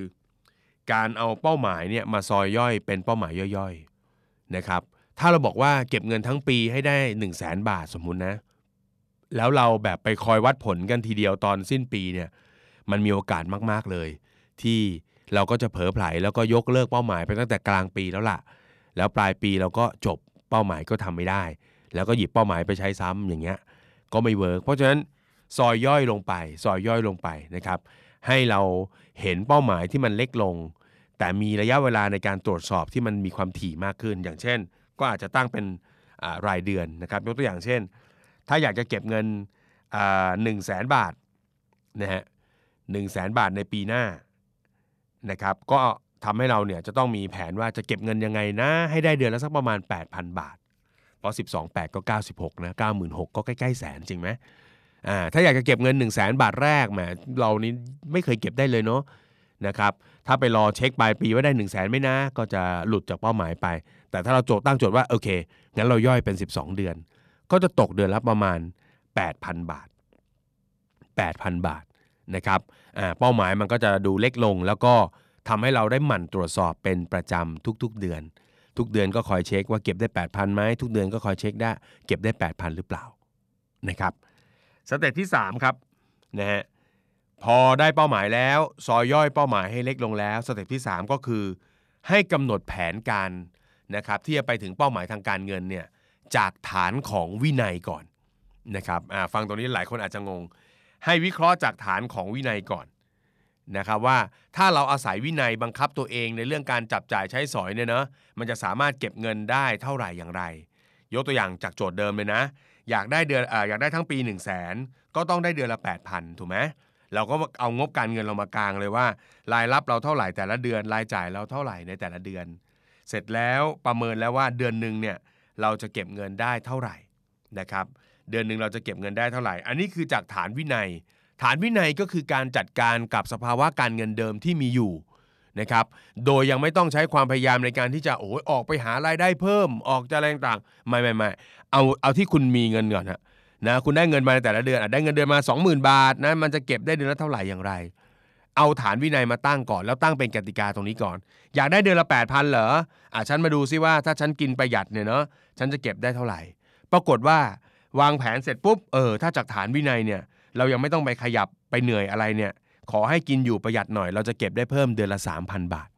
การเอาเป้าหมายเนี่ยมาซอยย่อยเป็นเป้าหมายย่อยๆนะครับถ้าเราบอกว่าเก็บเงินทั้งปีให้ได้ 1 0 0 0 0แสนบาทสมมุตินะ แล้วเราแบบไปคอยวัดผลกันทีเดียวตอนสิ้นปีเนี่ย มันมีโอกาสมากๆเลย ที่เราก็จะเผลอไผลแล้วก็ยกเลิกเป้าหมายไปตั้งแต่กลางปีแล้วล่ะ แล้วปลายปีเราก็จบเป้าหมายก็ทำไม่ได้ แล้วก็หยิบเป้าหมายไปใช้ซ้ำอย่างเงี้ยก็ไม่ work เพราะฉะนั้นซอยย่อยลงไป ซอยย่อยลงไปนะครับ ให้เราเห็นเป้าหมายที่มันเล็กลง แต่มีระยะเวลาในการตรวจสอบที่มันมีความถี่มากขึ้น อย่างเช่น ก็อาจจะตั้งเป็นรายเดือนนะครับ ยกตัวอย่างเช่น ถ้าอยากจะเก็บเงินหนึ่งแสนบาทนะฮะ หนึ่งแสนบาทในปีหน้านะครับก็ทำให้เราเนี่ยจะต้องมีแผนว่าจะเก็บเงินยังไงนะ ให้ได้เดือนละสักประมาณ 8,000 บาท เพราะ 12 8 ก็ 96นะ96 ก็ใกล้ๆแสนจริงไหมอ่าถ้าอยากจะเก็บเงิน 1 0 0 0 0แบาทแรกแหมเรานี้ไม่เคยเก็บได้เลยเนาะนะครับถ้าไปรอเช็คปลายปีว่าได้ 1 0 0 0 0แสนไม่นะ ก็จะหลุดจากเป้าหมายไป แต่ถ้าเราโจทย์ตั้งโจทย์ว่าโอเค งั้นเราย่อยเป็น 12 เดือน ก็จะตกเดือนละประมาณ 8,000 บาท 8,000 บาท นะครับเป้าหมายมันก็จะดูเล็กลง แล้วก็ทำให้เราได้หมั่นตรวจสอบเป็นประจำทุกๆเดือน ทุกเดือนก็คอยเช็คว่าเก็บได้ 8,000ไหมทุกเดือนก็คอยเช็คได้เก็บได้ 8,000หรือเปล่านะครับ step ที่ 3 ครับนะฮะพอได้เป้าหมายแล้วซอยย่อยเป้าหมายให้เล็กลงแล้ว step ที่ 3 ก็คือ ให้กำหนดแผนการนะครับที่จะไปถึงเป้าหมายทางการเงินเนี่ยจากฐานของวินัยก่อนนะครับฟังตรงนี้หลายคนอาจจะงง ให้วิเคราะห์จากฐานของวินัยก่อนนะครับว่าถ้าเราอาศัยวินัยบังคับตัวเองในเรื่องการจับจ่ายใช้สอยเนี่ยเนาะมันจะสามารถเก็บเงินได้เท่าไหร่อย่างไร ยกตัวอย่างจากโจทย์เดิมเลยนะ อยากได้เดือนออยากได้ทั้งปี 1 0 0 0 0แสนก็ต้องได้เดือนละ 8,000 ถูกไหมเราก็เอางบการเงินเรามากลางเลยว่า รายรับเราเท่าไหร่แต่ละเดือนรายจ่ายเราเท่าไหร่ในแต่ละเดือน เสร็จแล้วประเมินแล้วว่าเดือนหนึ่งเนี่ยเราจะเก็บเงินได้เท่าไหร่นะครับ เดือนหนึ่งเราจะเก็บเงินได้เท่าไหร่ อันนี้คือจากฐานวินัย ฐานวินัยก็คือการจัดการกับสภาวะการเงินเดิมที่มีอยู่นะครับ โดยยังไม่ต้องใช้ความพยายามในการที่จะโอ้ยออกไปหารายได้เพิ่มออกจะอะไรต่างๆไม่ไม่ไม่เอาเอาที่คุณมีเงินก่อนฮะนะคุณได้เงินมาในแต่ละเดือนได้เงินเดือนมา 20,000 บาทนะมันจะเก็บได้เดือนละเท่าไหร่อย่างไร เอาฐานวินัยมาตั้งก่อน แล้วตั้งเป็นกติกาตรงนี้ก่อน อยากได้เดือนละ8,000เหรออะฉันมาดูซิว่าถ้าฉันกินประหยัดเนี่ยเนาะฉันจะเก็บได้เท่าไหร่ ปรากฏว่า วางแผนเสร็จปุ๊บเออถ้าจากฐานวินัยเนี่ยเรายังไม่ต้องไปขยับไปเหนื่อยอะไรเนี่ย ขอให้กินอยู่ประหยัดหน่อย เราจะเก็บได้เพิ่มเดือนละ 3,000 บาท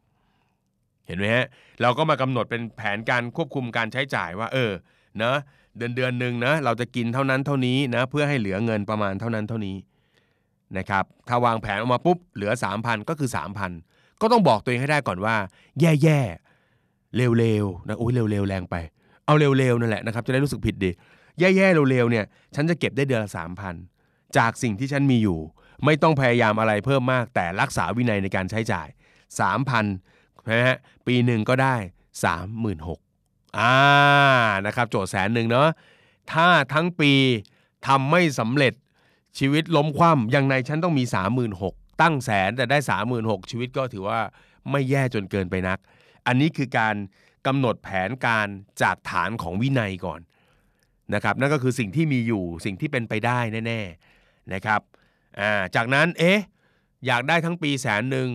เห็นไหมฮะเราก็มากำหนดเป็นแผนการควบคุมการใช้จ่ายว่า เออเนะเดือนเดือนหนึ่งนะเราจะกินเท่านั้นเท่านี้นะเพื่อให้เหลือเงินประมาณเท่านั้นเท่านี้นะครับถ้าวางแผนออกมาปุ๊บเหลือ 3,000 ก็คือ 3,000 ก็ต้องบอกตัวเองให้ได้ก่อนว่า แย่ๆเร็วๆนะโอ้ยเร็วๆแรงไปเอาเร็วๆนั่นแหละนะครับจะได้รู้สึกผิดดี แย่ๆเร็วๆเนี่ยฉันจะเก็บได้เดือนละ3,000จากสิ่งที่ฉันมีอยู่ ไม่ต้องพยายามอะไรเพิ่มมาก แต่รักษาวินัยในการใช้จ่าย 3,000นะฮะปีหนึ่งก็ได้ 36,000อ่านะครับ โจทย์แสนหนึ่งเนาะถ้าทั้งปีทำไม่สำเร็จชีวิตล้มคว่ำอย่างในฉันต้องมี 36,000ตั้งแสนแต่ได้ 36,000 ชีวิตก็ถือว่าไม่แย่จนเกินไปนัก อันนี้คือการกำหนดแผนการจากฐานของวินัยก่อน นะครับนั่นก็คือสิ่งที่มีอยู่สิ่งที่เป็นไปได้แน่ๆนะครับอ่าจากนั้นเอ๊ะอยากได้ทั้งปีแสนหนึ่ง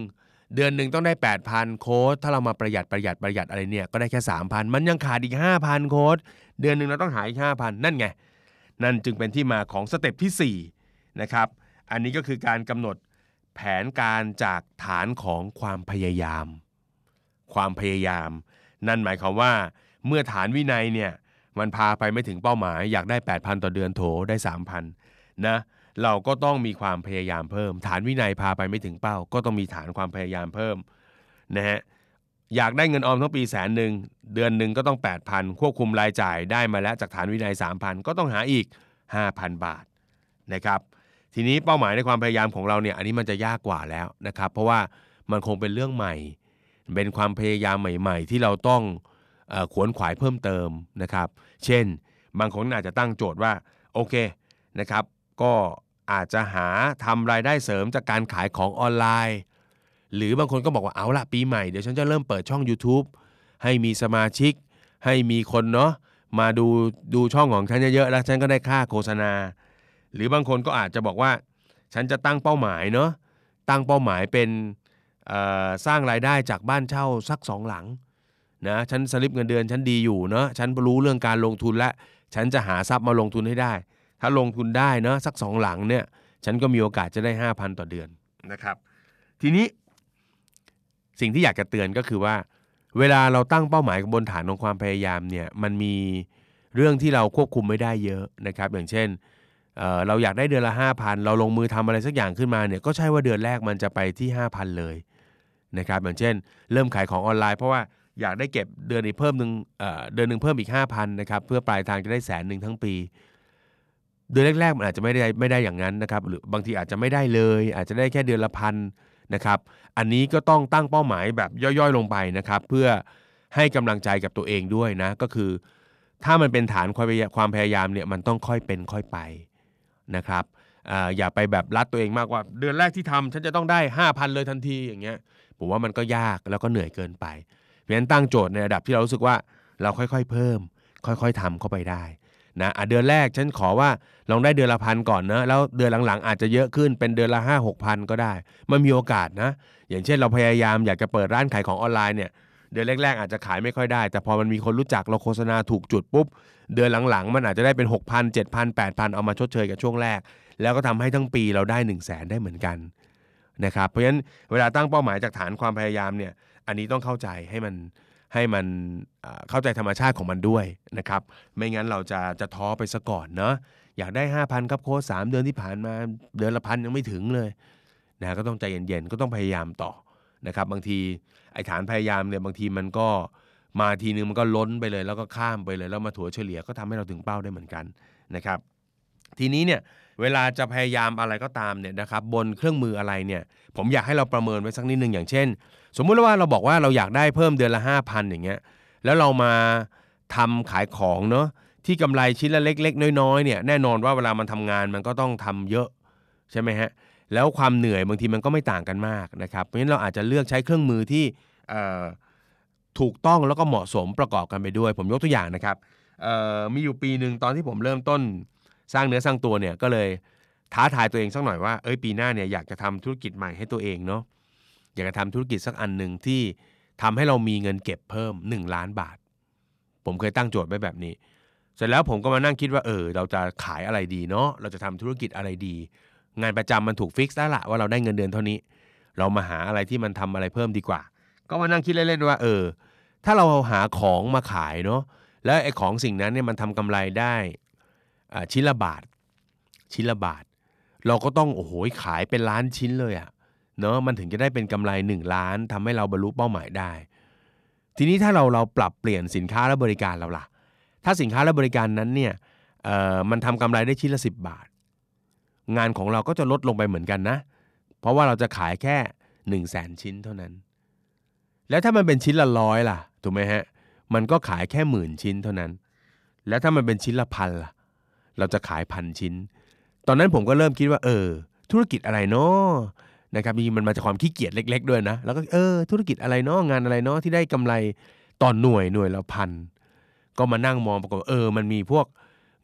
เดือนหนึ่งต้องได้ 8,000 โค้ดถ้าเรามาประหยัดประหยัดประหยัดอะไรเนี่ยก็ได้แค่ 3,000 มันยังขาดอีก 5,000 โค้ดเดือนหนึ่งเราต้องหาอีก 5,000 นั่นไง นั่นจึงเป็นที่มาของสเต็ปที่4นะครับอันนี้ก็คือการกำหนดแผนการจากฐานของความพยายาม ความพยายาม นั่นหมายความว่าเมื่อฐานวินัยเนี่ย มันพาไปไม่ถึงเป้าหมาย อยากได้ 8,000 ต่อเดือนโถได้ 3,000 นะ เราก็ต้องมีความพยายามเพิ่ม ฐานวินัยพาไปไม่ถึงเป้า ก็ต้องมีฐานความพยายามเพิ่มนะฮะอยากได้เงินออมทั้งปีแสนหนึ่งเดือนหนึ่งก็ต้อง 8,000 ควบคุมรายจ่ายได้มาแล้วจากฐานวินัย 3,000 ก็ต้องหาอีก 5,000 บาทนะครับทีนี้เป้าหมายในความพยายามของเราเนี่ยอันนี้มันจะยากกว่าแล้วนะครับ เพราะว่ามันคงเป็นเรื่องใหม่ เป็นความพยายามใหม่ ๆ ที่เราต้อง ขวนขวายเพิ่มเติมนะครับ เช่น บางคนอาจจะตั้งโจทย์ว่าโอเคนะครับ ก็อาจจะหาทำรายได้เสริมจากการขายของออนไลน์ หรือบางคนก็บอกว่าเอาละปีใหม่เดี๋ยวฉันจะเริ่มเปิดช่อง YouTube ให้มีสมาชิก ให้มีคนเนาะมาดูดูช่องของฉันเยอะๆแล้วฉันก็ได้ค่าโฆษณา หรือบางคนก็อาจจะบอกว่า ฉันจะตั้งเป้าหมายเนาะตั้งเป้าหมายเป็นสร้างรายได้จากบ้านเช่าสักสองหลัง นะฉันสลิปเงินเดือนฉันดีอยู่เนาะฉันรู้เรื่องการลงทุนและ ฉันจะหาทรัพย์มาลงทุนให้ได้ ถ้าลงทุนได้เนาะสักสองหลังเนี่ย ฉันก็มีโอกาสจะได้ 5,000 ต่อเดือนนะครับ ทีนี้สิ่งที่อยากจะเตือนก็คือว่า เวลาเราตั้งเป้าหมายบนฐานของความพยายามเนี่ยมันมีเรื่องที่เราควบคุมไม่ได้เยอะนะครับ อย่างเช่นเเราอยากได้เดือนละ 5,000 เราลงมือทำอะไรสักอย่างขึ้นมาเนี่ยก็ใช่ว่าเดือนแรกมันจะไปที่ 5,000 เลยนะครับอย่างเช่น เริ่มขายของออนไลน์เพราะว่า อยากได้เก็บเดือนอีกเพิ่มหนึ่งเดือนหนึ่งเพิ่มอีก 5,000นะครับเพื่อปลายทางจะได้แสนหนึ่งทั้งปี เดือนแรกๆมันอาจจะไม่ได้ไม่ได้อย่างนั้นนะครับหรือบางทีอาจจะไม่ได้เลย อาจจะได้แค่เดือนละพันนะครับอันนี้ก็ต้องตั้งเป้าหมายแบบย่อยๆลงไปนะครับ เพื่อให้กำลังใจกับตัวเองด้วยนะก็คือ ถ้ามันเป็นฐานความพยายามเนี่ยมันต้องค่อยเป็นค่อยไปนะครับออย่าไปแบบรัดตัวเองมากว่า เดือนแรกที่ทำฉันจะต้องได้ 5,000 เลยทันทีอย่างเงี้ยผมว่ามันก็ยากแล้วก็เหนื่อยเกินไป เพราะฉะนั้นตั้งโจทย์ในระดับที่เรารู้สึกว่าเราค่อยๆ เพิ่ม ค่อยๆทำเข้าไปได้นะอะเดือนแรกฉันขอว่าลองได้เดือนละพันก่อนนะแล้วเดือนหลังๆ อาจจะเยอะขึ้นเป็นเดือนละห้าหกพันก็ได้ มันมีโอกาสนะ อย่างเช่นเราพยายามอยากจะเปิดร้านขายของออนไลน์เนี่ยเดือนแรกๆอาจจะขายไม่ค่อยได้ แต่พอมันมีคนรู้จักเราโฆษณาถูกจุดปุ๊บ เดือนหลังๆ มันอาจจะได้เป็น 6 0 0 0 7 0 0 8,000 เอามาชดเชยกับช่วงแรก แล้วก็ทำให้ทั้งปีเราได้ 1 0 0 0 0แสนได้เหมือนกันนะครับเพราะฉะนั้นเวลาตั้งเป้าหมายจากฐานความพยายามเนี่ย อันนี้ต้องเข้าใจให้มันให้มันเข้าใจธรรมชาติของมันด้วยนะครับ ไม่งั้นเราจะจะท้อไปซะก่อนเนาะอยากได้ 5,000 ครับโค้ชสามเดือนที่ผ่านมาเดือนละพันยังไม่ถึงเลยนะก็ต้องใจเย็นๆ ก็ต้องพยายามต่อนะครับ บางทีไอ้ฐานพยายามเนี่ยบางทีมันก็มาทีนึงมันก็ล้นไปเลย แล้วก็ข้ามไปเลยแล้วมาถัวเฉลี่ยก็ทำให้เราถึงเป้าได้เหมือนกันนะครับ ทีนี้เนี่ย เวลาจะพยายามอะไรก็ตามเนี่ยนะครับบนเครื่องมืออะไรเนี่ย ผมอยากให้เราประเมินไว้สักนิดหนึ่งอย่างเช่น สมมุติว่าเราบอกว่าเราอยากได้เพิ่มเดือนละ 5,000 อย่างเงี้ยแล้วเรามาทำขายของเนาะที่กำไรชิ้นละเล็ก ๆ น้อยๆเนี่ยแน่นอนว่าเวลามันทำงานมันก็ต้องทำเยอะใช่ไหมฮะแล้วความเหนื่อยบางทีมันก็ไม่ต่างกันมากนะครับ เพราะฉะนั้นเราอาจจะเลือกใช้เครื่องมือที่ถูกต้องแล้วก็เหมาะสมประกอบกันไปด้วย ผมยกตัวอย่างนะครับมีอยู่ปีหนึ่งตอนที่ผมเริ่มต้น สร้างเนื้อสร้างตัวเนี่ยก็เลยท้าทายตัวเองสักหน่อยว่าเอ้ยปีหน้าเนี่ยอยากจะทำธุรกิจใหม่ให้ตัวเองเนาะอยากจะทำธุรกิจสักอันหนึ่งที่ทำให้เรามีเงินเก็บเพิ่ม 1 ล้านบาท ผมเคยตั้งโจทย์ไว้แบบนี้ เสร็จแล้วผมก็มานั่งคิดว่าเออ เราจะขายอะไรดีเนาะเราจะทำธุรกิจอะไรดี งานประจำมันถูกฟิกซ์แล้วละว่าเราได้เงินเดือนเท่านี้ เรามาหาอะไรที่มันทำอะไรเพิ่มดีกว่า ก็มานั่งคิดเล่นๆว่า เออ ถ้าเราหาของมาขายเนาะแล้วไอ้ของสิ่งนั้นเนี่ยมันทำกำไรได้ ชิ้นละบาท ชิ้นละบาท เราก็ต้องโอ้โหขายเป็นล้านชิ้นเลยอะเนอะมันถึงจะได้เป็นกำไร 1 ล้านทำให้เราบรรลุเป้าหมายได้ ทีนี้ถ้าเราเราปรับเปลี่ยนสินค้าและบริการเราล่ะ ถ้าสินค้าและบริการนั้นเนี่ยมันทำกำไรได้ชิ้นละ 10 บาท งานของเราก็จะลดลงไปเหมือนกันนะ เพราะว่าเราจะขายแค่ 1 0 0 0 0แสนชิ้นเท่านั้น แล้วถ้ามันเป็นชิ้นละร้อยล่ะถูกไหมฮะมันก็ขายแค่หมื่นชิ้นเท่านั้น แล้วถ้ามันเป็นชิ้นละพันล่ะ เราจะขายพันชิ้น ตอนนั้นผมก็เริ่มคิดว่า เออ ธุรกิจอะไรเนาะนะครับมีมันมาจากความขี้เกียจเล็ก ๆ ด้วยนะ แล้วก็เออ ธุรกิจอะไรเนาะงานอะไรเนาะที่ได้กำไรต่อหน่วยหน่วยละพันก็มานั่งมองปรากฏว่าเออ มันมีพวก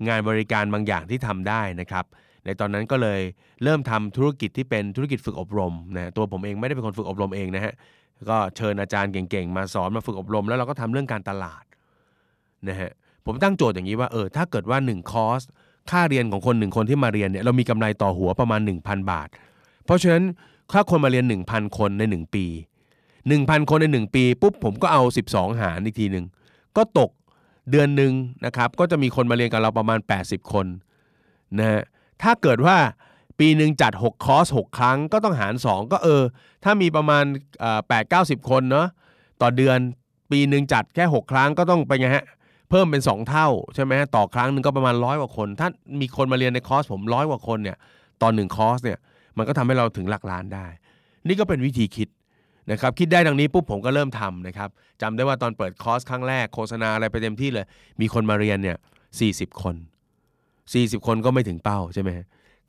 งานบริการบางอย่างที่ทำได้นะครับ ในตอนนั้นก็เลยเริ่มทำธุรกิจที่เป็นธุรกิจฝึกอบรมนะตัวผมเองไม่ได้เป็นคนฝึกอบรมเองนะฮะก็เชิญอาจารย์เก่งๆ มาสอนมาฝึกอบรม แล้วเราก็ทำเรื่องการตลาดนะฮะ ผมตั้งโจทย์อย่างนี้ว่าเออถ้าเกิดว่า1คอร์สค่าเรียนของคนหนึ่งคนที่มาเรียนเนี่ยเรามีกำไรต่อหัวประมาณ 1,000 บาท เพราะฉะนั้นถ้าคนมาเรียน 1,000 คนใน 1 ปี 1,000 คนใน 1 ปีปุ๊บผมก็เอา 12 หารอีกทีหนึ่งก็ตกเดือนหนึ่งนะครับก็จะมีคนมาเรียนกับเราประมาณ 80 คนนะฮะถ้าเกิดว่าปีหนึ่งจัด 6 คอร์ส 6 ครั้งก็ต้องหาร 2 ก็เออ ถ้ามีประมาณแปดเก้าสิบคนเนาะต่อเดือนปีหนึ่งจัดแค่ 6 ครั้งก็ต้องไปไงฮะ เพิ่มเป็น 2 เท่าใช่ไหมฮะต่อครั้งหนึ่งก็ประมาณร้อยกว่าคน ถ้ามีคนมาเรียนในคอร์สผมร้อยกว่าคนเนี่ยต่อหนึ่งคอร์สเนี่ยมันก็ทำให้เราถึงหลักล้านได้ นี่ก็เป็นวิธีคิดนะครับคิดได้ดังนี้ปุ๊บผมก็เริ่มทำนะครับจำได้ว่าตอนเปิดคอร์สครั้งแรกโฆษณาอะไรไปเต็มที่เลย มีคนมาเรียนเนี่ย40 คน 40 คนก็ไม่ถึงเป้าใช่ไหม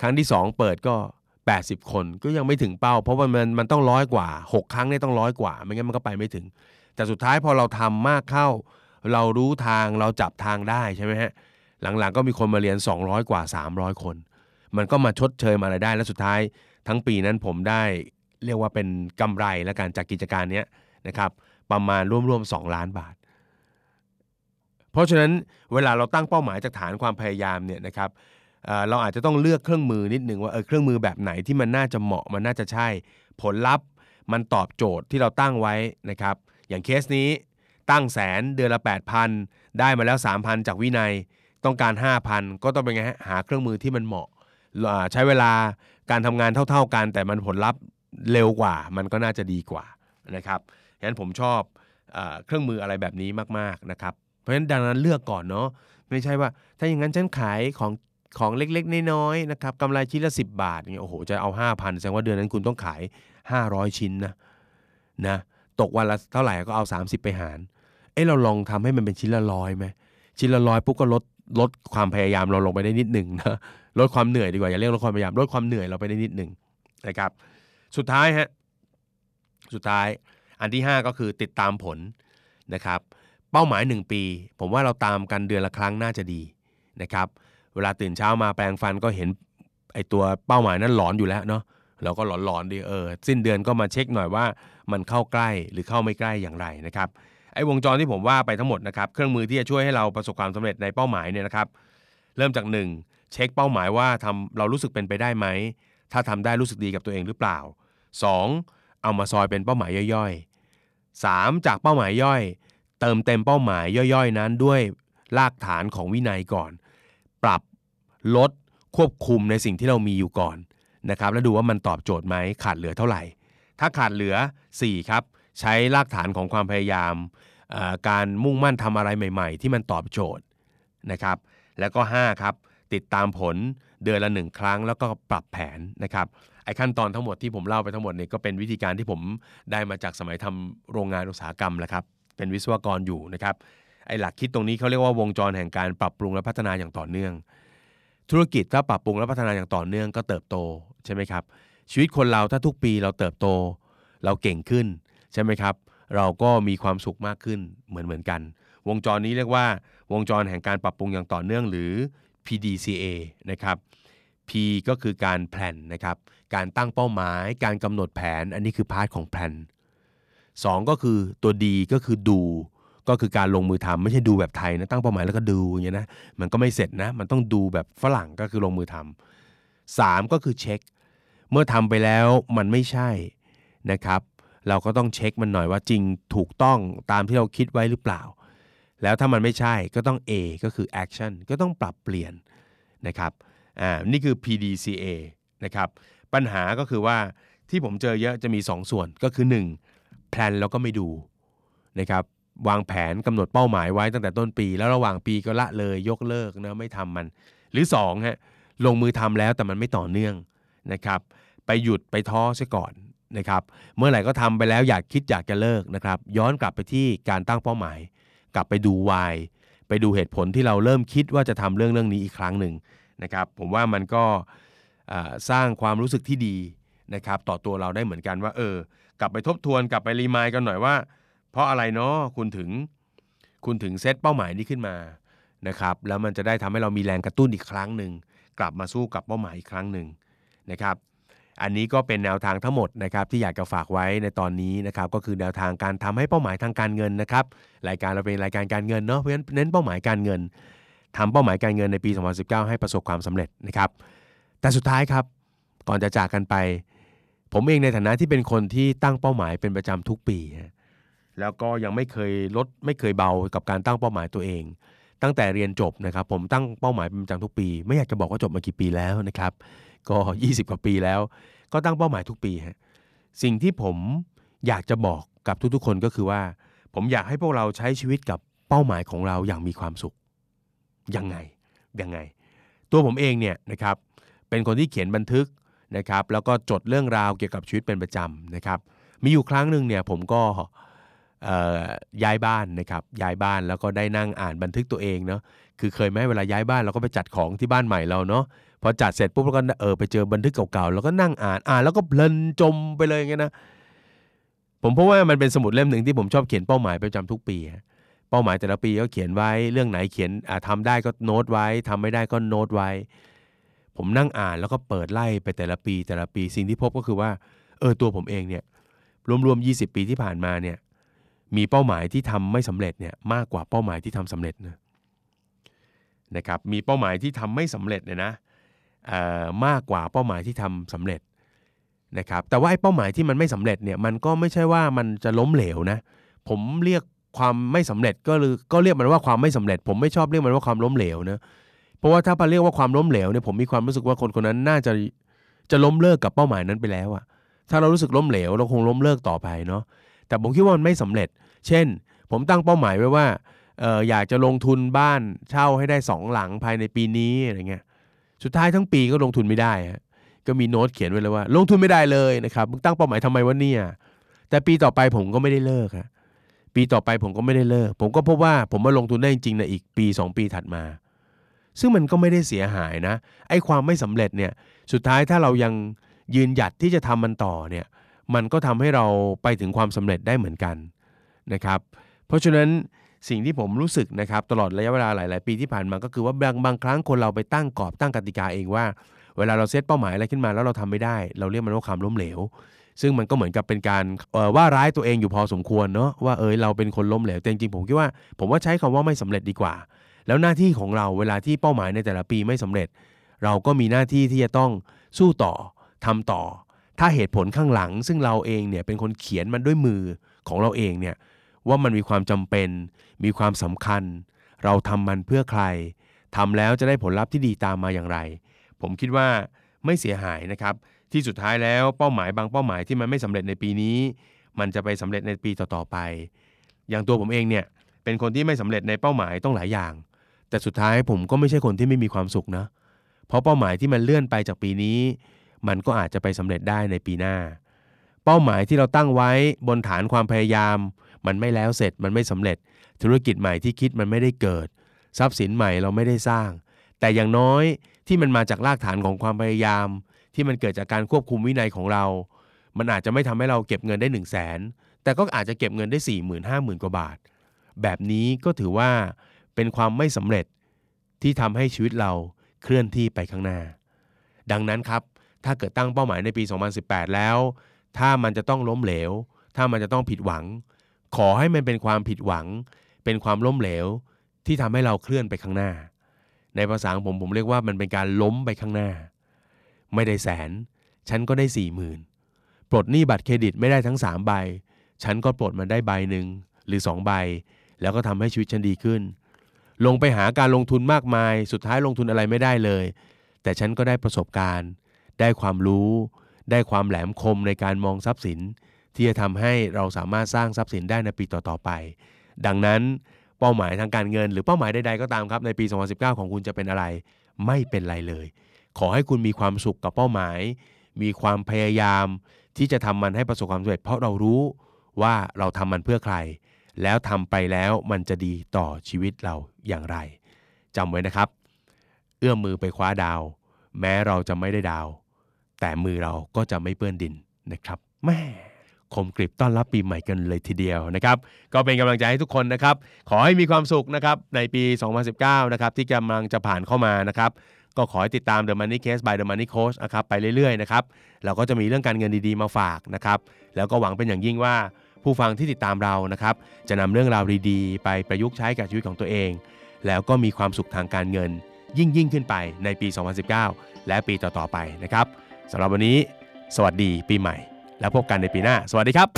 ครั้งที่ 2 เปิดก็ 80 คนก็ยังไม่ถึงเป้า เพราะว่ามันมันต้องร้อยกว่า 6 ครั้งเนี่ยต้องร้อยกว่า ไม่งั้นมันก็ไปไม่ถึง แต่สุดท้ายพอเราทำมากเข้า เรารู้ทางเราจับทางได้ใช่ไหมฮะหลังๆก็มีคนมาเรียน 200 กว่า 300 คน มันก็มาชดเชยมาอะไรได้แล้วสุดท้าย ทั้งปีนั้นผมได้เรียกว่าเป็นกำไรและการจากกิจการนี้นะครับประมาณร่วมๆ2ล้านบาท เพราะฉะนั้นเวลาเราตั้งเป้าหมายจากฐานความพยายามเนี่ยนะครับเอ่อเราอาจจะต้องเลือกเครื่องมือนิดนึงว่าเออเครื่องมือแบบไหนที่มันน่าจะเหมาะมันน่าจะใช่ ผลลัพธ์มันตอบโจทย์ที่เราตั้งไว้นะครับ อย่างเคสนี้ ตั้งแสนเดือนละ 8,000 ได้มาแล้ว 3,000 จากวินัย ต้องการ 5,000 ก็ต้องเป็นไงหาเครื่องมือที่มันเหมาะ ใช้เวลาการทำงานเท่า ๆกัน แต่มันผลลัพธ์เร็วกว่า มันก็น่าจะดีกว่านะครับฉะนั้นผมชอบอเครื่องมืออะไรแบบนี้มากๆนะครับ เพราะฉะนั้นดังนั้นเลือกก่อนเนาะไม่ใช่ว่า ถ้าอย่างนั้นฉันขายของของเล็กๆ น้อยๆนะครับกำไรชิ้นละ 10 บาทเงี้ยโอ้โหจะเอา 5,000 แสดงว่าเดือนนั้นคุณต้องขาย 500 ชิ้นนะนะตกวันละเท่าไหร่ก็เอา 30 ไปหาร อ้เราลองทำให้มันเป็นชิ้นละร้อยไหมชิ้นละร้อยปุ๊บก็ลดลดความพยายามเราลงไปได้นิดหนึ่งนะลดความเหนื่อยดีกว่าอย่าเรียกลดความพยายามลดความเหนื่อยเราไปได้นิดหนึ่งนะครับ สุดท้ายฮะสุดท้ายอันที่ 5 ก็คือติดตามผลนะครับ เป้าหมาย 1 ปี ผมว่าเราตามกันเดือนละครั้งน่าจะดีนะครับ เวลาตื่นเช้ามาแปรงฟันก็เห็นไอตัวเป้าหมายนั้นหลอนอยู่แล้วเนาะเราก็หลอนๆดีเออสิ้นเดือนก็มาเช็คหน่อยว่ามันเข้าใกล้หรือเข้าไม่ใกล้อย่างไรนะครับ ไอ้วงจรที่ผมว่าไปทั้งหมดนะครับ เครื่องมือที่จะช่วยให้เราประสบความสำเร็จในเป้าหมายเนี่ยนะครับ เริ่มจาก 1 เช็คเป้าหมายว่าทำเรารู้สึกเป็นไปได้ไหม ถ้าทำได้รู้สึกดีกับตัวเองหรือเปล่า 2. เอามาซอยเป็นเป้าหมายย่อยๆ 3. จากเป้าหมายย่อย เติมเต็มเป้าหมายย่อยๆ นั้นด้วยรากฐานของวินัยก่อน ปรับลดควบคุมในสิ่งที่เรามีอยู่ก่อนนะครับ แล้วดูว่ามันตอบโจทย์ไหมขาดเหลือเท่าไหร่ ถ้าขาดเหลือ 4 ครับ ใช้รากฐานของความพยายาม การมุ่งมั่นทำอะไรใหม่ ๆ ที่มันตอบโจทย์นะครับ แล้วก็ 5 ครับ ติดตามผลเดือนละหนึ่งครั้ง แล้วก็ปรับแผนนะครับไอ้ขั้นตอนทั้งหมดที่ผมเล่าไปทั้งหมดเนี่ยก็เป็นวิธีการที่ผมได้มาจากสมัยทำโรงงานอุตสาหกรรมแหละครับ เป็นวิศวกรอยู่นะครับไอ้หลักคิดตรงนี้เขาเรียกว่าวงจรแห่งการปรับปรุงและพัฒนาอย่างต่อเนื่อง ธุรกิจถ้าปรับปรุงและพัฒนาอย่างต่อเนื่องก็เติบโตใช่ไหมครับชีวิตคนเราถ้าทุกปีเราเติบโต เราเก่งขึ้น ใช่ไหมครับ เราก็มีความสุขมากขึ้นเหมือนเหมือนกัน วงจรนี้เรียกว่า วงจรแห่งการปรับปรุงอย่างต่อเนื่องหรือ PDCA นะครับ P ก็คือการแผนนะครับ การตั้งเป้าหมาย การกำหนดแผน อันนี้คือพาร์ทของแผน2ก็คือตัว D ก็คือดู ก็คือการลงมือทำไม่ใช่ดูแบบไทยนะ ตั้งเป้าหมายแล้วก็ดูอย่างนี้นะ มันก็ไม่เสร็จนะ มันต้องดูแบบฝรั่งก็คือลงมือทำ3ก็คือเช็ค เมื่อทำไปแล้วมันไม่ใช่นะครับ เราก็ต้องเช็คมันหน่อยว่าจริงถูกต้องตามที่เราคิดไว้หรือเปล่า แล้วถ้ามันไม่ใช่ก็ต้อง A ก็คือ action ก็ต้องปรับเปลี่ยนนะครับอ่านี่คือ PDCA นะครับปัญหาก็คือว่าที่ผมเจอเยอะจะมี 2ส่วนก็คือ 1. แพลนแล้วก็ไม่ดูนะครับวางแผนกำหนดเป้าหมายไว้ตั้งแต่ต้นปี แล้วระหว่างปีก็ละเลยยกเลิกนะไม่ทำมัน หรือ2ฮะลงมือทำแล้วแต่มันไม่ต่อเนื่องนะครับไปหยุดไปท้อซะก่อน นะครับเมื่อไหร่ก็ทำไปแล้วอยากคิดอยากจะเลิกนะครับ ย้อนกลับไปที่การตั้งเป้าหมาย กลับไปดูวายไปดูเหตุผลที่เราเริ่มคิดว่าจะทำเรื่องเรื่องนี้อีกครั้งหนึ่งนะครับ ผมว่ามันก็สร้างความรู้สึกที่ดีนะครับ ต่อตัวเราได้เหมือนกันว่า เออ กลับไปทบทวนกลับไปรีมายกันหน่อยว่า เพราะอะไรเนาะคุณถึงคุณถึงเซตเป้าหมายนี้ขึ้นมานะครับ แล้วมันจะได้ทำให้เรามีแรงกระตุ้นอีกครั้งหนึ่งกลับมาสู้กับเป้าหมายอีกครั้งหนึ่งนะครับ อันนี้ก็เป็นแนวทางทั้งหมดนะครับที่อยากจะฝากไว้ในตอนนี้นะครับก็คือแนวทางการทำให้เป้าหมายทางการเงินนะครับรายการเราเป็นรายการการเงินเนาะเพราะฉะนั้นเน้นเป้าหมายการเงินทำเป้าหมายการเงินในปี 2019 ให้ประสบความสำเร็จนะครับแต่สุดท้ายครับก่อนจะจากกันไป ผมเองในฐานะที่เป็นคนที่ตั้งเป้าหมายเป็นประจำทุกปี แล้วก็ยังไม่เคยลดไม่เคยเบากับการตั้งเป้าหมายตัวเอง ตั้งแต่เรียนจบนะครับผมตั้งเป้าหมายเป็นประจำทุกปี ไม่อยากจะบอกว่าจบมากี่ปีแล้วนะครับ ก็ 20 กว่าปีแล้ว ก็ตั้งเป้าหมายทุกปีฮะสิ่งที่ผมอยากจะบอกกับทุกๆ คนก็คือว่า ผมอยากให้พวกเราใช้ชีวิตกับเป้าหมายของเราอย่างมีความสุขยังไงยังไง ตัวผมเองเนี่ยนะครับเป็นคนที่เขียนบันทึกนะครับแล้วก็จดเรื่องราวเกี่ยวกับชีวิตเป็นประจำนะครับมีอยู่ครั้งหนึ่งเนี่ยผมก็ย้ายบ้านนะครับย้ายบ้านแล้วก็ได้นั่งอ่านบันทึกตัวเองเนาะ คือเคยไหมเวลาย้ายบ้านเราก็ไปจัดของที่บ้านใหม่เราเนาะพอจัดเสร็จปุ๊บเราก็เออไปเจอบันทึกเก่าๆแล้วก็นั่งอ่านอ่านแล้วก็เพลินจมไปเลยอย่างเงี้ยนะผมเพราะว่ามันเป็นสมุดเล่มหนึ่งที่ผมชอบเขียนเป้าหมายประจำทุกปี เป้าหมายแต่ละปีก็เขียนไว้เรื่องไหนเขียนทำได้ก็โน้ตไว้ทำไม่ได้ก็โน้ตไว้ ผมนั่งอ่านแล้วก็เปิดไล่ไปแต่ละปีแต่ละปีสิ่งที่พบก็คือว่าเออตัวผมเองเนี่ยรวมๆ20 ปีที่ผ่านมาเนี่ยมีเป้าหมายที่ทำไม่สำเร็จเนี่ยมากกว่าเป้าหมายที่ทำสำเร็จนะ นะครับมีเป้าหมายที่ทำไม่สำเร็จเนี่ยนะมากกว่าเป้าหมายที่ทำสำเร็จนะครับแต่ว่าไอ้เป้าหมายที่มันไม่สำเร็จเนี่ยมันก็ไม่ใช่ว่ามันจะล้มเหลวนะผมเรียกความไม่สำเร็จก็เลยก็เรียกมันว่าความไม่สำเร็จ ผมไม่ชอบเรียกมันว่าความล้มเหลวนะเพราะว่าถ้าไปเรียกว่าความล้มเหลวเนี่ยผมมีความรู้สึกว่าคนคนนั้นน่าจะจะล้มเลิกกับเป้าหมายนั้นไปแล้วอะถ้าเรารู้สึกล้มเหลวเราคงล้มเลิกต่อไปเนาะแต่ผมคิดว่ามันไม่สำเร็จ เช่น ผมตั้งเป้าหมายไว้ว่า อออยากจะลงทุนบ้านเช่าให้ได้สองหลังภายในปีนี้อะไรเงี้ยสุดท้ายทั้งปีก็ลงทุนไม่ได้ก็มีโน้ตเขียนไว้เลยว่า ลงทุนไม่ได้เลยนะครับมึงตั้งเป้าหมายทำไมวะเนี่ยแต่ปีต่อไปผมก็ไม่ได้เลิกครับปีต่อไปผมก็ไม่ได้เลิก ผมก็พบว่าผมมาลงทุนได้จริงๆในอีกปี 2 ปีถัดมา ซึ่งมันก็ไม่ได้เสียหายนะไอ้ความไม่สำเร็จเนี่ยสุดท้ายถ้าเรายังยืนหยัดที่จะทำมันต่อเนี่ยมันก็ทำให้เราไปถึงความสำเร็จได้เหมือนกันนะครับ เพราะฉะนั้น สิ่งที่ผมรู้สึกนะครับตลอดระยะเวลาหลาย ๆ ปีที่ผ่านมาก็คือว่าบางบางครั้งคนเราไปตั้งกรอบตั้งกติกาเองว่า เวลาเราเซตเป้าหมายอะไรขึ้นมาแล้วเราทำไม่ได้ เราเรียกมันว่าความล้มเหลว ซึ่งมันก็เหมือนกับเป็นการออว่าร้ายตัวเองอยู่พอสมควรเนาะว่าเอยเราเป็นคนล้มเหลวแต่จริงๆผมคิดว่า ผมว่าใช้คำว่าไม่สำเร็จดีกว่า แล้วหน้าที่ของเราเวลาที่เป้าหมายในแต่ละปีไม่สำเร็จ เราก็มีหน้าที่ที่จะต้องสู้ต่อทำต่อ ถ้าเหตุผลข้างหลัง ซึ่งเราเองเนี่ยเป็นคนเขียนมันด้วยมือของเราเองเนี่ย ว่ามันมีความจำเป็น มีความสำคัญ เราทำมันเพื่อใครทำแล้วจะได้ผลลัพธ์ที่ดีตามมาอย่างไร ผมคิดว่าไม่เสียหายนะครับ ที่สุดท้ายแล้วเป้าหมายบางเป้าหมายที่มันไม่สำเร็จในปีนี้ มันจะไปสำเร็จในปีต่อๆไป อย่างตัวผมเองเนี่ยเป็นคนที่ไม่สำเร็จในเป้าหมายต้องหลายอย่าง แต่สุดท้ายผมก็ไม่ใช่คนที่ไม่มีความสุขนะ เพราะเป้าหมายที่มันเลื่อนไปจากปีนี้ มันก็อาจจะไปสำเร็จได้ในปีหน้า เป้าหมายที่เราตั้งไว้บนฐานความพยายาม มันไม่แล้วเสร็จมันไม่สำเร็จ ธุรกิจใหม่ที่คิดมันไม่ได้เกิด ทรัพย์สินใหม่เราไม่ได้สร้าง แต่อย่างน้อยที่มันมาจากรากฐานของความพยายาม ที่มันเกิดจากการควบคุมวินัยของเรา มันอาจจะไม่ทำให้เราเก็บเงินได้1นึ่งแสนแต่ก็อาจจะเก็บเงินได้4ี่หมื่นห้าหมื่นกว่าบาท แบบนี้ก็ถือว่าเป็นความไม่สำเร็จที่ทำให้ชีวิตเราเคลื่อนที่ไปข้างหน้า ดังนั้นครับ ถ้าเกิดตั้งเป้าหมายในปี 2018 แล้ว ถ้ามันจะต้องล้มเหลว ถ้ามันจะต้องผิดหวัง ขอให้มันเป็นความผิดหวัง เป็นความล้มเหลวที่ทำให้เราเคลื่อนไปข้างหน้า ในภาษาของผมผมเรียกว่ามันเป็นการล้มไปข้างหน้า ไม่ได้แสน ฉันก็ได้สี่หมื่นปลดหนี้บัตรเครดิตไม่ได้ทั้ง3ใบ ฉันก็ปลดมันได้ใบหนึ่งหรือ2ใบ แล้วก็ทำให้ชีวิตฉันดีขึ้น ลงไปหาการลงทุนมากมาย สุดท้ายลงทุนอะไรไม่ได้เลย แต่ฉันก็ได้ประสบการณ์ ได้ความรู้ ได้ความแหลมคมในการมองทรัพย์สิน ที่จะทำให้เราสามารถสร้างทรัพย์สินได้ในปีต่อๆไป ดังนั้นเป้าหมายทางการเงิน หรือเป้าหมายใดๆก็ตามครับในปี 2019 ของคุณจะเป็นอะไร ไม่เป็นไรเลย ขอให้คุณมีความสุขกับเป้าหมาย มีความพยายาม ที่จะทำมันให้ประสบความสำเร็จ เพราะเรารู้ว่าเราทำมันเพื่อใคร แล้วทำไปแล้วมันจะดีต่อชีวิตเราอย่างไรจำไว้นะครับ เอื้อมมือไปคว้าดาว แม้เราจะไม่ได้ดาว แต่มือเราก็จะไม่เปื้อนดินนะครับแม่ คมกริบต้อนรับปีใหม่กันเลยทีเดียวนะครับ ก็เป็นกำลังใจให้ทุกคนนะครับ ขอให้มีความสุขนะครับในปี 2019 นะครับที่กำลังจะผ่านเข้ามานะครับก็ขอให้ติดตาม The Money Case by The Money Coach นะครับไปเรื่อยๆนะครับเราก็จะมีเรื่องการเงินดีๆมาฝากนะครับแล้วก็หวังเป็นอย่างยิ่งว่าผู้ฟังที่ติดตามเรานะครับจะนำเรื่องราวดีๆ ไปประยุกต์ใช้กับชีวิตของตัวเอง แล้วก็มีความสุขทางการเงิน ยิ่งยิ่งขึ้นไปในปี 2019 และปีต่อๆไปนะครับสำหรับวันนี้ สวัสดีปีใหม่ แล้วพบกันในปีหน้า สวัสดีครับ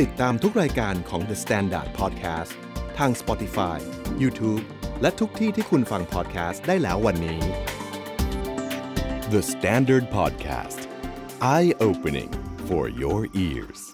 ติดตามทุกรายการของ The Standard Podcast ทาง Spotify, YouTube และทุกที่ที่คุณฟัง podcast ได้แล้ววันนี้ The Standard Podcast Eye Opening for your ears